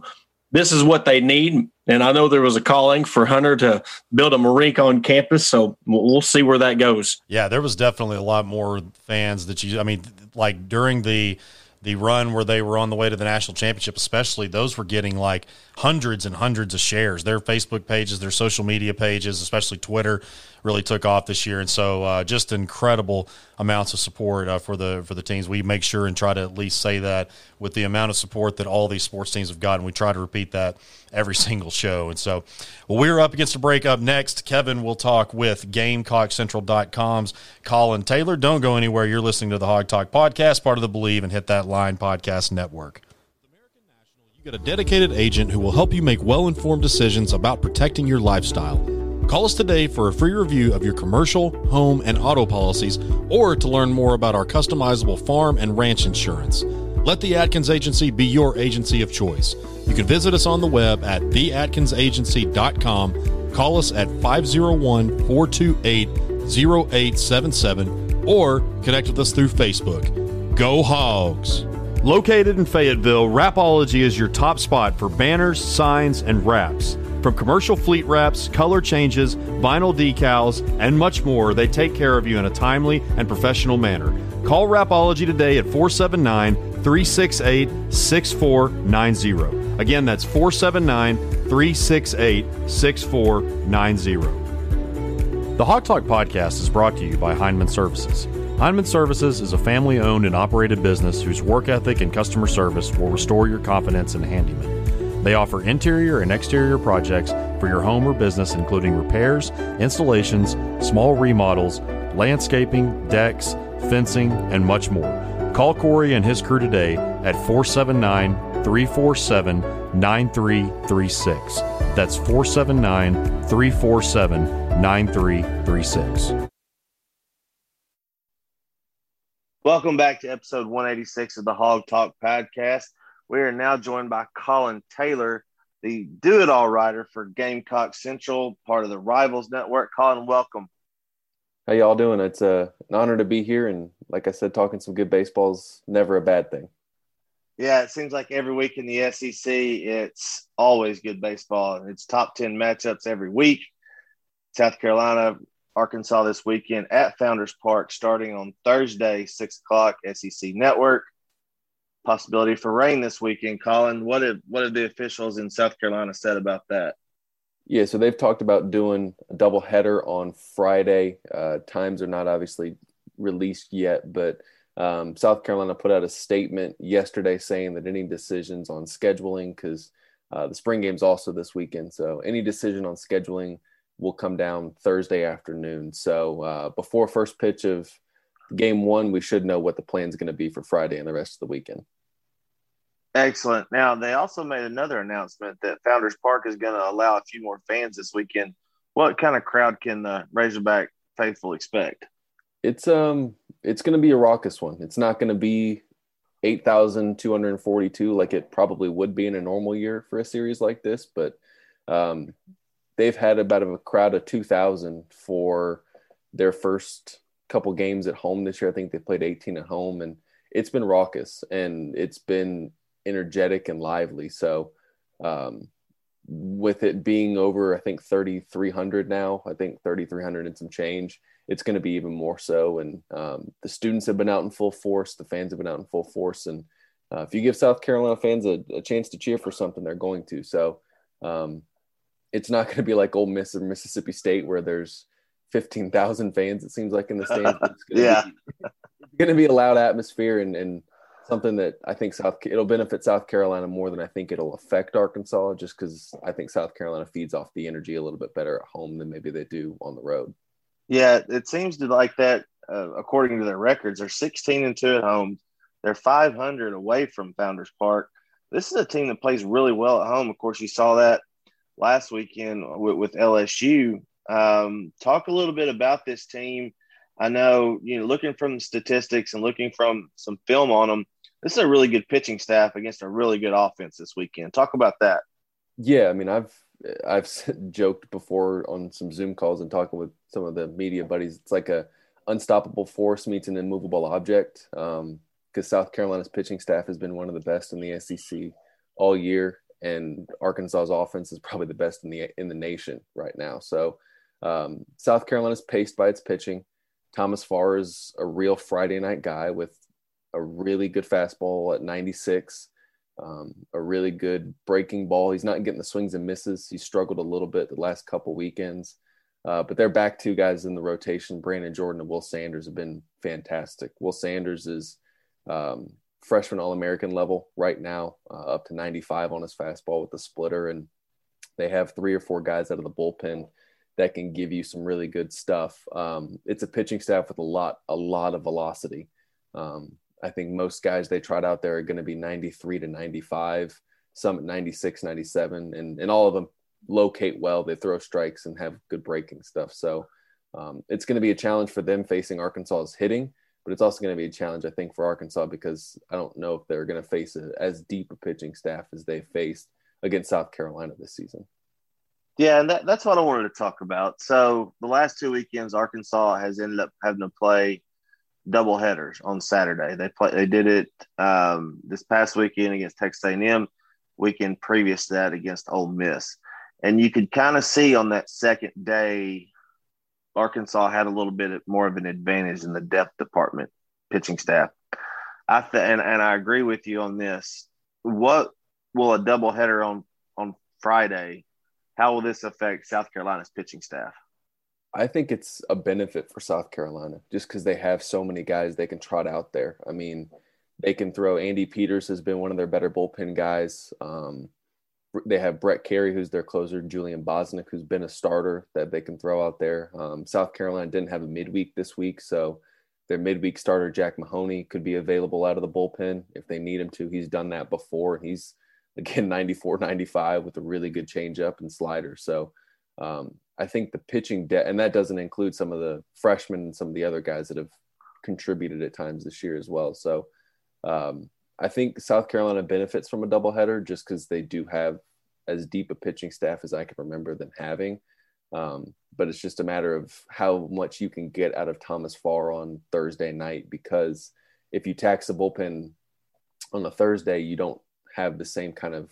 this is what they need. And I know there was a calling for Hunter to build a rink on campus, so we'll see where that goes. Yeah, there was definitely a lot more fans that you. I mean, like during the the run where they were on the way to the national championship, especially those were getting like hundreds and hundreds of shares. Their Facebook pages, their social media pages, especially Twitter, really took off this year, and so uh, just incredible amounts of support uh, for the for the teams. We make sure and try to at least say that with the amount of support that all these sports teams have gotten, we try to repeat that every single show. And so, well, we're up against a break. Up next, Kevin will talk with GamecockCentral.com's Collyn Taylor. Don't go anywhere. You're listening to the Hawg Talk podcast, part of the Bleav and Hit That Line podcast network. American National you get a dedicated agent who will help you make well informed decisions about protecting your lifestyle. Call us today for a free review of your commercial, home, and auto policies, or to learn more about our customizable farm and ranch insurance. Let the Atkins Agency be your agency of choice. You can visit us on the web at theatkinsagency.com, call us at 501 428 0877, or connect with us through Facebook. Go Hogs! Located in Fayetteville, Rapology is your top spot for banners, signs, and wraps. From commercial fleet wraps, color changes, vinyl decals, and much more, they take care of you in a timely and professional manner. Call Rapology today at 479 368 6490. Again, that's 479 368 6490. The Hawg Talk podcast is brought to you by Heinemann Services. Heinemann Services is a family owned and operated business whose work ethic and customer service will restore your confidence in handyman. They offer interior and exterior projects for your home or business, including repairs, installations, small remodels, landscaping, decks, fencing, and much more. Call Corey and his crew today at 479 347 9336. That's 479 347 9336. Welcome back to episode 186 of the Hawg Talk podcast. We are now joined by Collyn Taylor, the do it all writer for Gamecock Central, part of the Rivals Network. Collyn, welcome. How y'all doing? It's uh, an honor to be here, and like I said, talking some good baseball is never a bad thing. Yeah, it seems like every week in the SEC, it's always good baseball. It's top 10 matchups every week. South Carolina Arkansas this weekend at Founders Park, starting on Thursday, six o'clock, SEC Network. Possibility for rain this weekend. Collyn, what have what have the officials in South Carolina said about that? Yeah, so they've talked about doing a double header on Friday. Uh, times are not obviously released yet, but um, South Carolina put out a statement yesterday saying that any decisions on scheduling, because uh, the spring game's also this weekend, so any decision on scheduling will come down Thursday afternoon. So uh, before first pitch of game one, we should know what the plan is going to be for Friday and the rest of the weekend. Excellent. Now they also made another announcement that Founders Park is going to allow a few more fans this weekend. What kind of crowd can the Razorback faithful expect? It's um, it's going to be a raucous one. It's not going to be eight thousand two hundred forty-two like it probably would be in a normal year for a series like this, but um, they've had about a crowd of two thousand for their first couple games at home this year. I think they played eighteen at home, and it's been raucous and it's been energetic and lively. So, um, with it being over, I think 3,300 now, I think 3,300 and some change, it's going to be even more so. And um, the students have been out in full force, the fans have been out in full force. And uh, if you give South Carolina fans a, a, chance to cheer for something, they're going to. So, um, it's not going to be like Ole Miss or Mississippi State where there's 15,000 fans, it seems like in the stands. It's yeah. going to be a loud atmosphere and, and something that I think South it'll benefit South Carolina more than I think it'll affect Arkansas, just because I think South Carolina feeds off the energy a little bit better at home than maybe they do on the road. Yeah, it seems to like that. Uh, according to their records, they're 16 and two at home. They're 500 away from Founders Park. This is a team that plays really well at home. Of course, you saw that last weekend with, with LSU. Um, talk a little bit about this team. I know, you know, looking from statistics and looking from some film on them, this is a really good pitching staff against a really good offense this weekend. Talk about that. Yeah, I mean, I've I've joked before on some Zoom calls and talking with some of the media buddies. It's like a unstoppable force meets an immovable object. Because um, South Carolina's pitching staff has been one of the best in the SEC all year, and Arkansas's offense is probably the best in the in the nation right now. So um, South Carolina's paced by its pitching. Thomas Farr is a real Friday night guy with a really good fastball at 96, um, a really good breaking ball. He's not getting the swings and misses. He struggled a little bit the last couple weekends, uh, but they're back two guys in the rotation. Brandon Jordan and Will Sanders have been fantastic. Will Sanders is um, freshman All American level right now, uh, up to 95 on his fastball with the splitter, and they have three or four guys out of the bullpen that can give you some really good stuff. Um, it's a pitching staff with a lot, a lot of velocity. Um, I think most guys they trot out there are going to be 93 to 95, some at 96, 97, and, and all of them locate well. They throw strikes and have good breaking stuff. So um, it's going to be a challenge for them facing Arkansas's hitting, but it's also going to be a challenge, I think, for Arkansas because I don't know if they're going to face a, as deep a pitching staff as they faced against South Carolina this season. Yeah, and that, that's what I wanted to talk about. So the last two weekends, Arkansas has ended up having to play double headers on Saturday. They play. They did it um, this past weekend against Texas A&M. Weekend previous to that against Ole Miss, and you could kind of see on that second day, Arkansas had a little bit more of an advantage in the depth department, pitching staff. I th- and and I agree with you on this. What will a double header on on Friday? How will this affect South Carolina's pitching staff? I think it's a benefit for South Carolina just because they have so many guys they can trot out there. I mean, they can throw. Andy Peters has been one of their better bullpen guys. Um, they have Brett Kerry, who's their closer, Julian Bosnic, who's been a starter that they can throw out there. Um, South Carolina didn't have a midweek this week, so their midweek starter, Jack Mahoney, could be available out of the bullpen if they need him to. He's done that before, and he's again 94 95 with a really good changeup and slider. So um, I think the pitching depth, and that doesn't include some of the freshmen and some of the other guys that have contributed at times this year as well. So um, I think South Carolina benefits from a doubleheader just because they do have as deep a pitching staff as I can remember them having. Um, but it's just a matter of how much you can get out of Thomas Farr on Thursday night because if you tax the bullpen on a Thursday, you don't have the same kind of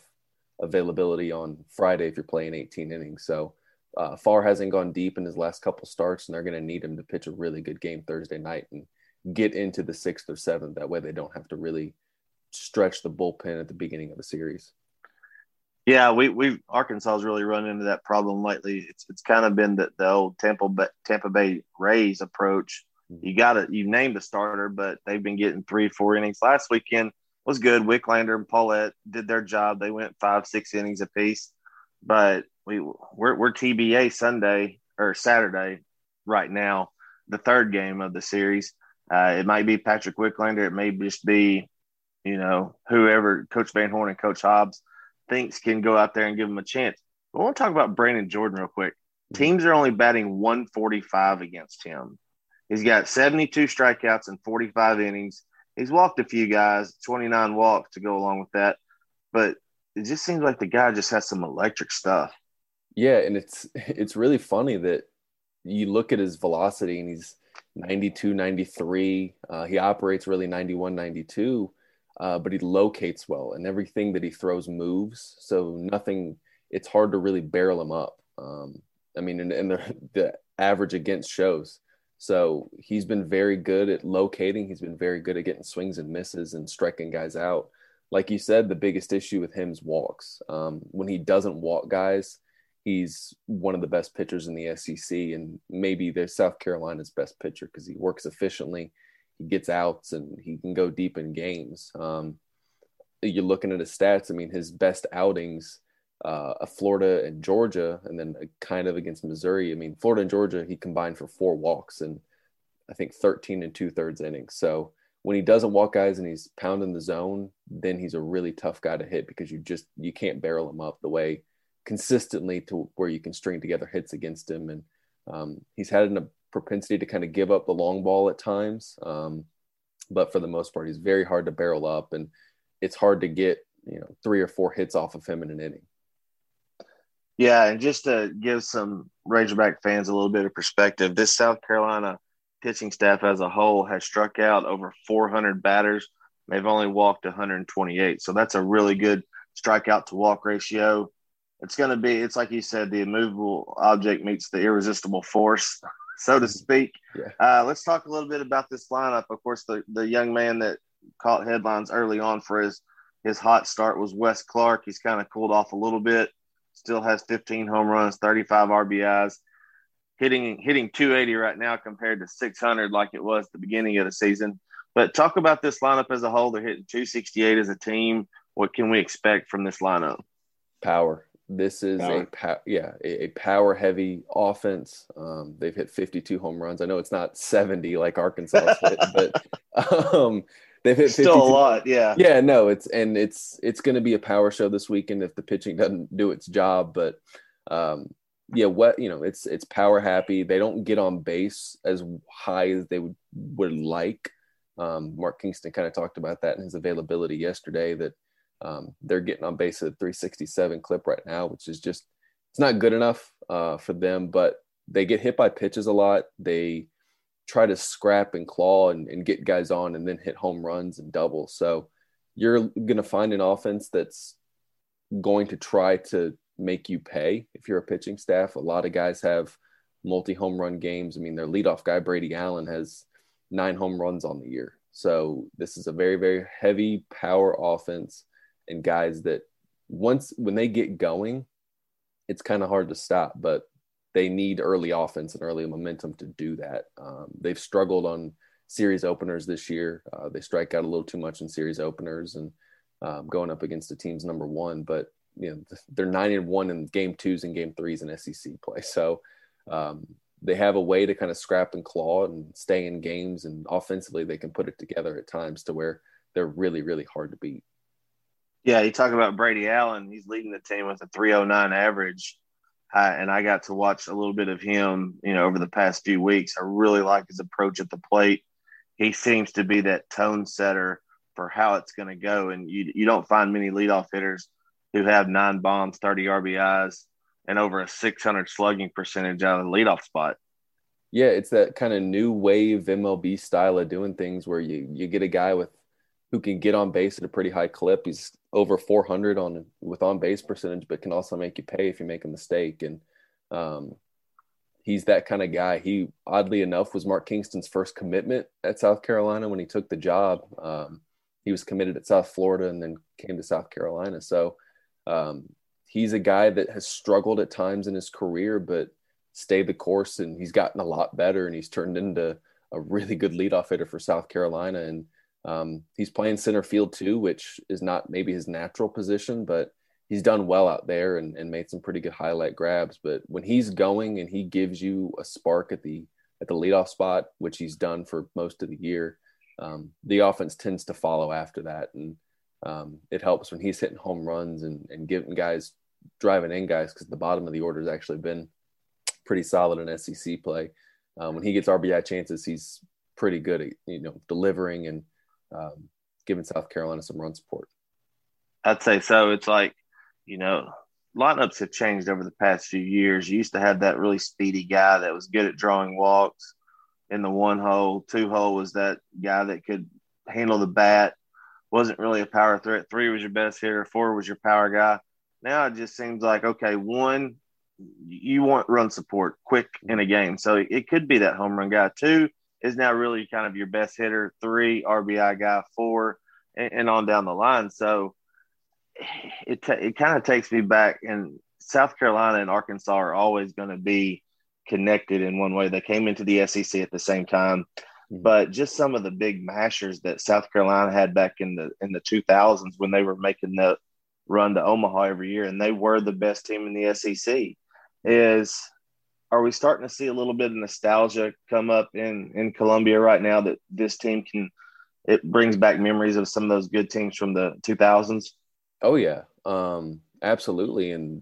availability on Friday if you're playing 18 innings. So uh, Farr hasn't gone deep in his last couple starts, and they're going to need him to pitch a really good game Thursday night and get into the sixth or seventh. That way, they don't have to really stretch the bullpen at the beginning of the series. Yeah, we we Arkansas's really run into that problem lately. It's it's kind of been the, the old Tampa Bay, Tampa Bay Rays approach. Mm-hmm. You got it. You named the starter, but they've been getting three, four innings. Last weekend was good. Wicklander and Pallette did their job. They went five, six innings apiece. But we we're, we're TBA Sunday or Saturday right now, the third game of the series. Uh, it might be Patrick Wicklander. It may just be, you know, whoever Coach Van Horn and Coach Hobbs thinks can go out there and give him a chance. But I want to talk about Brandon Jordan real quick. Teams are only batting 145 against him. He's got 72 strikeouts and 45 innings. He's walked a few guys, 29 walks to go along with that. But it just seems like the guy just has some electric stuff. Yeah, and it's it's really funny that you look at his velocity and he's 92, 93. Uh, he operates really 91, 92, uh, but he locates well and everything that he throws moves. So nothing, it's hard to really barrel him up. Um, I mean, and, and the, the average against shows. So he's been very good at locating. He's been very good at getting swings and misses and striking guys out. Like you said, the biggest issue with him is walks. Um, when he doesn't walk guys, he's one of the best pitchers in the SEC and maybe the South Carolina's best pitcher because he works efficiently, he gets outs, and he can go deep in games. Um, you're looking at his stats. I mean, his best outings, uh, Florida and Georgia, and then kind of against Missouri. I mean, Florida and Georgia, he combined for four walks and I think 13 and two thirds innings. So when he doesn't walk guys and he's pounding the zone, then he's a really tough guy to hit because you just you can't barrel him up the way consistently to where you can string together hits against him. And um, he's had a propensity to kind of give up the long ball at times. Um, but for the most part, he's very hard to barrel up and it's hard to get, you know, three or four hits off of him in an inning. Yeah. And just to give some Razorback fans a little bit of perspective, this South Carolina pitching staff as a whole has struck out over 400 batters. They've only walked 128. So that's a really good strikeout to walk ratio it's going to be it's like you said the immovable object meets the irresistible force so to speak yeah. uh, let's talk a little bit about this lineup of course the, the young man that caught headlines early on for his his hot start was wes Clarke. he's kind of cooled off a little bit still has 15 home runs 35 rbis hitting hitting 280 right now compared to 600 like it was the beginning of the season but talk about this lineup as a whole they're hitting 268 as a team what can we expect from this lineup power this is power. a yeah a, a power heavy offense. Um, they've hit 52 home runs. I know it's not 70 like Arkansas hit, but um, they've hit 52. still a lot. Yeah, yeah. No, it's and it's it's going to be a power show this weekend if the pitching doesn't do its job. But um, yeah, what you know, it's it's power happy. They don't get on base as high as they would would like. Um, Mark Kingston kind of talked about that in his availability yesterday. That um, they're getting on base at 367 clip right now, which is just it's not good enough uh, for them. But they get hit by pitches a lot. They try to scrap and claw and, and get guys on, and then hit home runs and doubles. So you're going to find an offense that's going to try to make you pay if you're a pitching staff. A lot of guys have multi home run games. I mean, their leadoff guy Brady Allen has nine home runs on the year. So this is a very very heavy power offense and guys that once when they get going, it's kind of hard to stop, but they need early offense and early momentum to do that. Um, they've struggled on series openers this year. Uh, they strike out a little too much in series openers and um, going up against the team's number one, but you know they're nine and one in game twos and game threes in SEC play. So um, they have a way to kind of scrap and claw and stay in games, and offensively they can put it together at times to where they're really really hard to beat. Yeah, you talk about Brady Allen. He's leading the team with a 309 average. Uh, and I got to watch a little bit of him, you know, over the past few weeks. I really like his approach at the plate. He seems to be that tone setter for how it's going to go. And you, you don't find many leadoff hitters who have nine bombs, 30 RBIs, and over a 600 slugging percentage out of the leadoff spot. Yeah, it's that kind of new wave MLB style of doing things where you you get a guy with who can get on base at a pretty high clip. He's over 400 on with on base percentage, but can also make you pay if you make a mistake. And um, he's that kind of guy. He oddly enough was Mark Kingston's first commitment at South Carolina when he took the job. Um, he was committed at South Florida and then came to South Carolina. So um, he's a guy that has struggled at times in his career, but stayed the course and he's gotten a lot better and he's turned into a really good leadoff hitter for South Carolina. And um, he's playing center field too, which is not maybe his natural position, but he's done well out there and, and made some pretty good highlight grabs. But when he's going and he gives you a spark at the at the leadoff spot, which he's done for most of the year, um, the offense tends to follow after that, and um, it helps when he's hitting home runs and, and getting guys driving in guys because the bottom of the order has actually been pretty solid in SEC play. Um, when he gets RBI chances, he's pretty good at you know delivering and um, giving South Carolina some run support. I'd say so. It's like you know, lineups have changed over the past few years. You used to have that really speedy guy that was good at drawing walks in the one hole. Two hole was that guy that could handle the bat, wasn't really a power threat. Three was your best hitter. Four was your power guy. Now it just seems like, okay, one, you want run support quick in a game. So it could be that home run guy. Two is now really kind of your best hitter. Three, RBI guy. Four, and, and on down the line. So it t- it kind of takes me back. And South Carolina and Arkansas are always going to be connected in one way. They came into the SEC at the same time, mm-hmm. but just some of the big mashers that South Carolina had back in the in the 2000s when they were making the run to Omaha every year, and they were the best team in the SEC. Is are we starting to see a little bit of nostalgia come up in in Columbia right now that this team can? It brings back memories of some of those good teams from the 2000s. Oh yeah, um, absolutely, and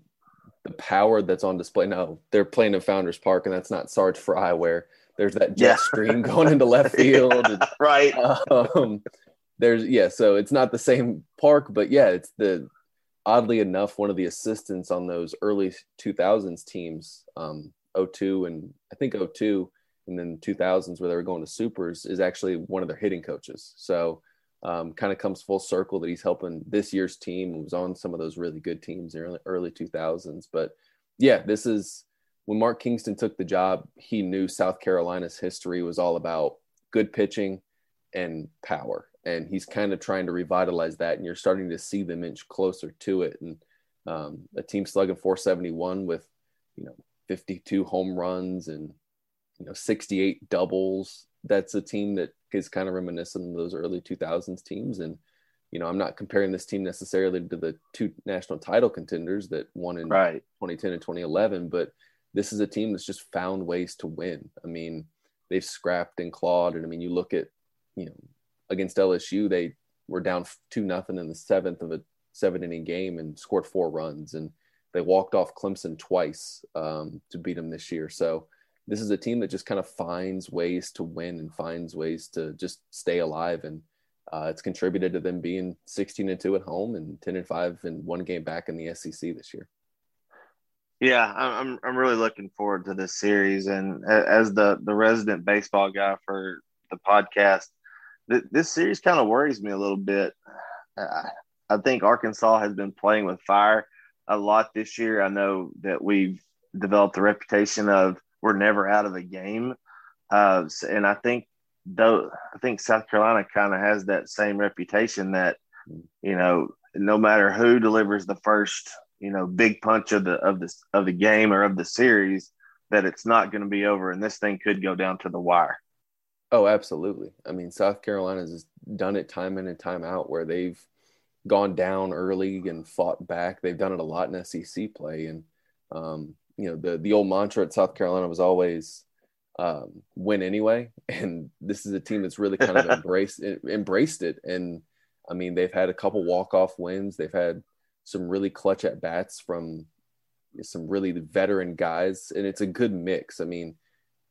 the power that's on display. now. they're playing in Founders Park, and that's not Sarge Frye where there's that jet yeah. stream going into left field. yeah, right. Um, there's yeah, so it's not the same park, but yeah, it's the oddly enough one of the assistants on those early 2000s teams, um, 02 and I think 02 and then 2000s where they were going to supers is actually one of their hitting coaches. So um, kind of comes full circle that he's helping this year's team. Was on some of those really good teams in early, early 2000s. But yeah, this is when Mark Kingston took the job, he knew South Carolina's history was all about good pitching and power. And he's kind of trying to revitalize that. And you're starting to see them inch closer to it. And um, a team slugging 471 with, you know, 52 home runs and, you know, 68 doubles. That's a team that is kind of reminiscent of those early 2000s teams. And, you know, I'm not comparing this team necessarily to the two national title contenders that won in right. 2010 and 2011, but this is a team that's just found ways to win. I mean, they've scrapped and clawed. And I mean, you look at, you know, against LSU, they were down two nothing in the seventh of a seven inning game and scored four runs. And they walked off Clemson twice um, to beat them this year. So, this is a team that just kind of finds ways to win and finds ways to just stay alive. And uh, it's contributed to them being 16 and two at home and 10 and five and one game back in the SEC this year. Yeah, I'm I'm really looking forward to this series, and as the the resident baseball guy for the podcast, th- this series kind of worries me a little bit. I think Arkansas has been playing with fire a lot this year. I know that we've developed the reputation of we're never out of the game. Uh, and I think though I think South Carolina kind of has that same reputation that you know no matter who delivers the first you know big punch of the of the of the game or of the series that it's not going to be over and this thing could go down to the wire. Oh, absolutely. I mean, South Carolina's has done it time in and time out where they've gone down early and fought back. They've done it a lot in SEC play, and um, you know the the old mantra at South Carolina was always um, win anyway, and this is a team that's really kind of embraced embraced it. And I mean, they've had a couple walk off wins. They've had some really clutch at bats from some really veteran guys, and it's a good mix. I mean,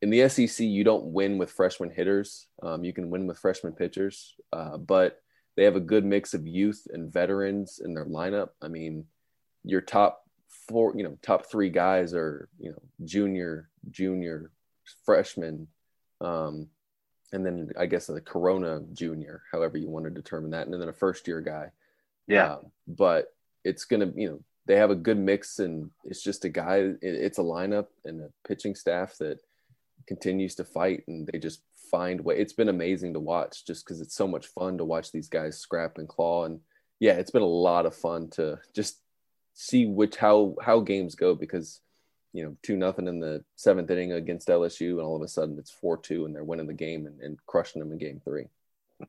in the SEC, you don't win with freshman hitters. Um, you can win with freshman pitchers, uh, but they have a good mix of youth and veterans in their lineup. I mean, your top four, you know, top three guys are, you know, junior, junior, freshman, um, and then I guess the Corona junior, however you want to determine that, and then a first year guy. Yeah. Um, but it's going to, you know, they have a good mix, and it's just a guy. It, it's a lineup and a pitching staff that continues to fight, and they just find way. It's been amazing to watch, just because it's so much fun to watch these guys scrap and claw, and yeah, it's been a lot of fun to just see which how how games go because you know two nothing in the seventh inning against LSU, and all of a sudden it's four two, and they're winning the game and, and crushing them in game three.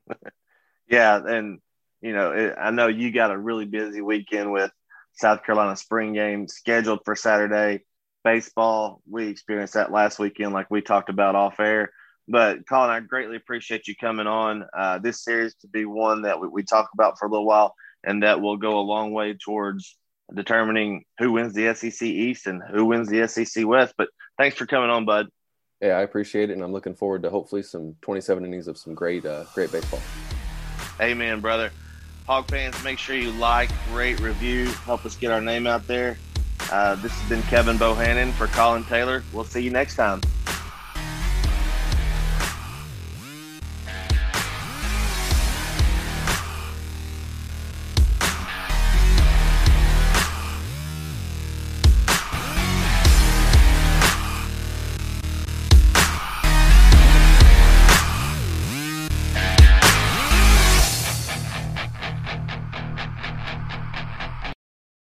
yeah, and you know it, I know you got a really busy weekend with South Carolina spring game scheduled for Saturday. Baseball, we experienced that last weekend, like we talked about off air. But Collyn, I greatly appreciate you coming on. Uh, this series to be one that we, we talk about for a little while, and that will go a long way towards determining who wins the SEC East and who wins the SEC West. But thanks for coming on, bud. Yeah, I appreciate it, and I'm looking forward to hopefully some 27 innings of some great, uh, great baseball. Amen, brother. Hog fans, make sure you like, rate, review, help us get our name out there. Uh, this has been Kevin Bohannon for Collyn Taylor. We'll see you next time.